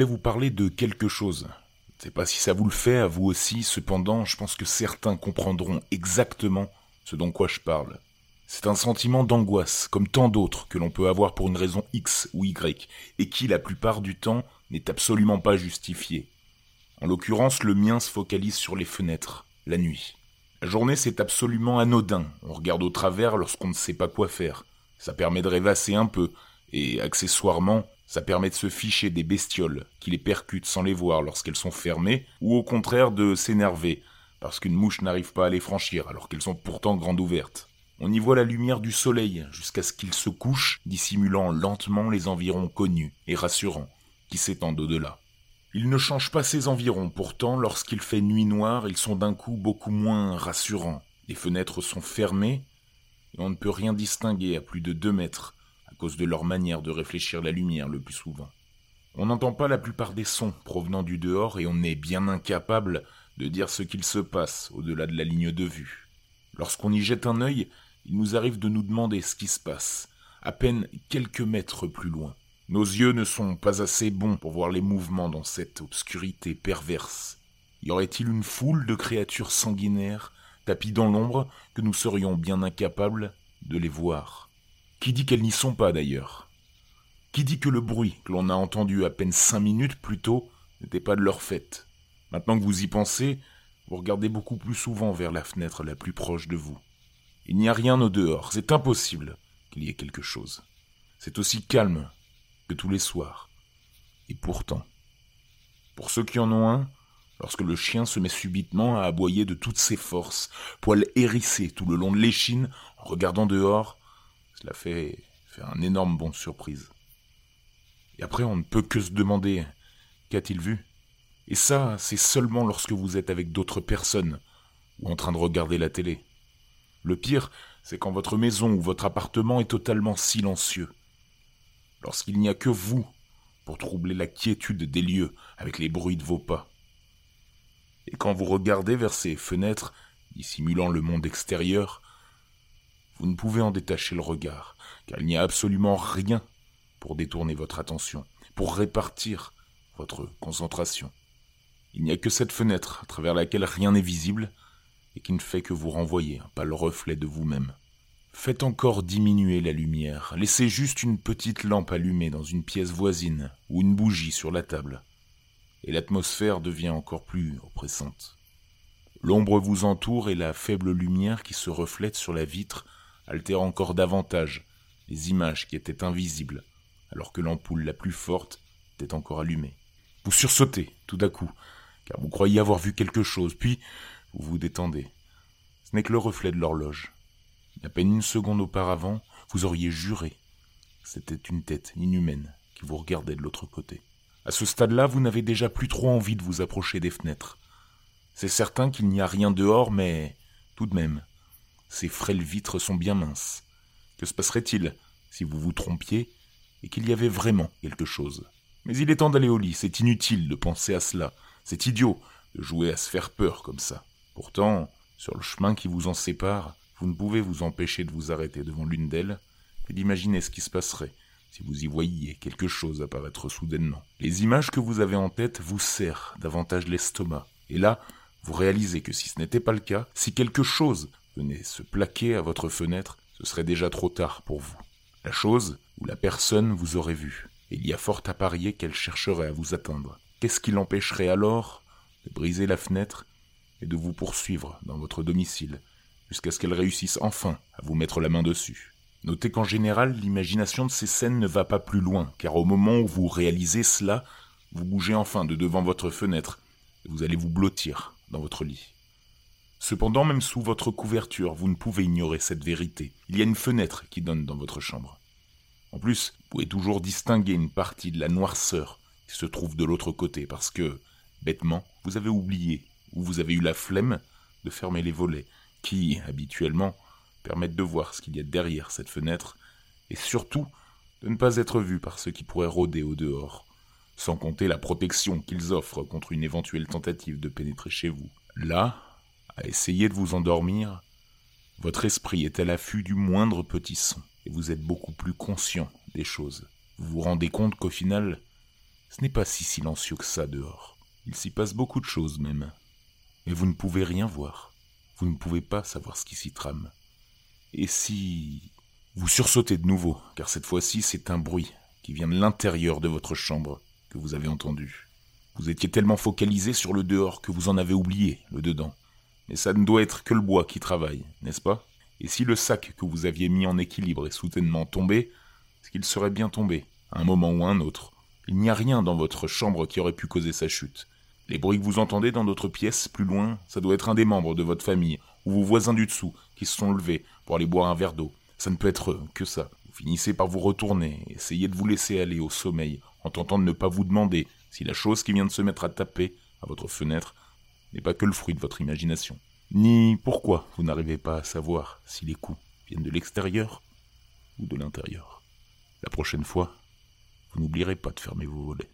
voulais vous parler de quelque chose. Je sais pas si ça vous le fait à vous aussi, cependant, je pense que certains comprendront exactement ce dont quoi je parle. C'est un sentiment d'angoisse, comme tant d'autres que l'on peut avoir pour une raison X ou Y, et qui, la plupart du temps, n'est absolument pas justifié. En l'occurrence, le mien se focalise sur les fenêtres, la nuit. La journée, c'est absolument anodin. On regarde au travers lorsqu'on ne sait pas quoi faire. Ça permet de rêvasser un peu, et accessoirement, ça permet de se ficher des bestioles qui les percutent sans les voir lorsqu'elles sont fermées, ou au contraire de s'énerver, parce qu'une mouche n'arrive pas à les franchir alors qu'elles sont pourtant grandes ouvertes. On y voit la lumière du soleil jusqu'à ce qu'il se couche, dissimulant lentement les environs connus et rassurants qui s'étendent au-delà. Il ne change pas ses environs, pourtant, lorsqu'il fait nuit noire, ils sont d'un coup beaucoup moins rassurants. Les fenêtres sont fermées, et on ne peut rien distinguer à plus de deux mètres, cause de leur manière de réfléchir la lumière le plus souvent. On n'entend pas la plupart des sons provenant du dehors et on est bien incapable de dire ce qu'il se passe au-delà de la ligne de vue. Lorsqu'on y jette un œil, il nous arrive de nous demander ce qui se passe, à peine quelques mètres plus loin. Nos yeux ne sont pas assez bons pour voir les mouvements dans cette obscurité perverse. Y aurait-il une foule de créatures sanguinaires, tapis dans l'ombre, que nous serions bien incapables de les voir? Qui dit qu'elles n'y sont pas d'ailleurs? Qui dit que le bruit que l'on a entendu à peine cinq minutes plus tôt n'était pas de leur fait Maintenant que vous y pensez, vous regardez beaucoup plus souvent vers la fenêtre la plus proche de vous. Il n'y a rien au dehors, c'est impossible qu'il y ait quelque chose. C'est aussi calme que tous les soirs. Et pourtant, pour ceux qui en ont un, lorsque le chien se met subitement à aboyer de toutes ses forces, poils hérissés tout le long de l'échine, en regardant dehors, cela fait un énorme bond de surprise. Et après, on ne peut que se demander qu'a-t-il vu? Et ça, c'est seulement lorsque vous êtes avec d'autres personnes ou en train de regarder la télé. Le pire, c'est quand votre maison ou votre appartement est totalement silencieux. Lorsqu'il n'y a que vous pour troubler la quiétude des lieux avec les bruits de vos pas. Et quand vous regardez vers ces fenêtres, dissimulant le monde extérieur, vous ne pouvez en détacher le regard, car il n'y a absolument rien pour détourner votre attention, pour répartir votre concentration. Il n'y a que cette fenêtre à travers laquelle rien n'est visible, et qui ne fait que vous renvoyer un pâle reflet de vous-même. Faites encore diminuer la lumière, laissez juste une petite lampe allumée dans une pièce voisine ou une bougie sur la table, et l'atmosphère devient encore plus oppressante. L'ombre vous entoure et la faible lumière qui se reflète sur la vitre altère encore davantage les images qui étaient invisibles, alors que l'ampoule la plus forte était encore allumée. Vous sursautez tout à coup, car vous croyez avoir vu quelque chose, puis vous vous détendez. Ce n'est que le reflet de l'horloge. À peine une seconde auparavant, vous auriez juré c'était une tête inhumaine qui vous regardait de l'autre côté. À ce stade-là, vous n'avez déjà plus trop envie de vous approcher des fenêtres. C'est certain qu'il n'y a rien dehors, mais tout de même, ces frêles vitres sont bien minces. Que se passerait-il si vous vous trompiez et qu'il y avait vraiment quelque chose? Mais il est temps d'aller au lit, c'est inutile de penser à cela, c'est idiot de jouer à se faire peur comme ça. Pourtant, sur le chemin qui vous en sépare, vous ne pouvez vous empêcher de vous arrêter devant l'une d'elles et d'imaginer ce qui se passerait si vous y voyiez quelque chose apparaître soudainement. Les images que vous avez en tête vous serrent davantage l'estomac, et là, vous réalisez que si ce n'était pas le cas, si quelque chose venait se plaquer à votre fenêtre, ce serait déjà trop tard pour vous. La chose ou la personne vous aurait vu, et il y a fort à parier qu'elle chercherait à vous atteindre. Qu'est-ce qui l'empêcherait alors de briser la fenêtre et de vous poursuivre dans votre domicile, jusqu'à ce qu'elle réussisse enfin à vous mettre la main dessus? Notez qu'en général, l'imagination de ces scènes ne va pas plus loin, car au moment où vous réalisez cela, vous bougez enfin de devant votre fenêtre, et vous allez vous blottir dans votre lit. Cependant, même sous votre couverture, vous ne pouvez ignorer cette vérité. Il y a une fenêtre qui donne dans votre chambre. En plus, vous pouvez toujours distinguer une partie de la noirceur qui se trouve de l'autre côté, parce que, bêtement, vous avez oublié où vous avez eu la flemme de fermer les volets, qui, habituellement, permettent de voir ce qu'il y a derrière cette fenêtre, et surtout de ne pas être vu par ceux qui pourraient rôder au dehors, sans compter la protection qu'ils offrent contre une éventuelle tentative de pénétrer chez vous. Là, à essayer de vous endormir, votre esprit est à l'affût du moindre petit son, et vous êtes beaucoup plus conscient des choses. Vous vous rendez compte qu'au final, Ce n'est pas si silencieux que ça dehors. Il s'y passe beaucoup de choses même. Mais vous ne pouvez rien voir. Vous ne pouvez pas savoir ce qui s'y trame. Et si... Vous sursautez de nouveau, car cette fois-ci c'est un bruit qui vient de l'intérieur de votre chambre que vous avez entendu. Vous étiez tellement focalisé sur le dehors que vous en avez oublié le dedans. Mais ça ne doit être que le bois qui travaille, n'est-ce pas? Et si le sac que vous aviez mis en équilibre est soudainement tombé, est-ce qu'il serait bien tombé, à un moment ou un autre? Il n'y a rien dans votre chambre qui aurait pu causer sa chute. Les bruits que vous entendez dans d'autres pièces, plus loin, ça doit être un des membres de votre famille, ou vos voisins du dessous, qui se sont levés pour aller boire un verre d'eau. Ça ne peut être que ça. Vous finissez par vous retourner, essayez de vous laisser aller au sommeil, en tentant de ne pas vous demander si la chose qui vient de se mettre à taper à votre fenêtre n'est pas que le fruit de votre imagination. Ni pourquoi vous n'arrivez pas à savoir si les coups viennent de l'extérieur ou de l'intérieur. La prochaine fois, vous n'oublierez pas de fermer vos volets.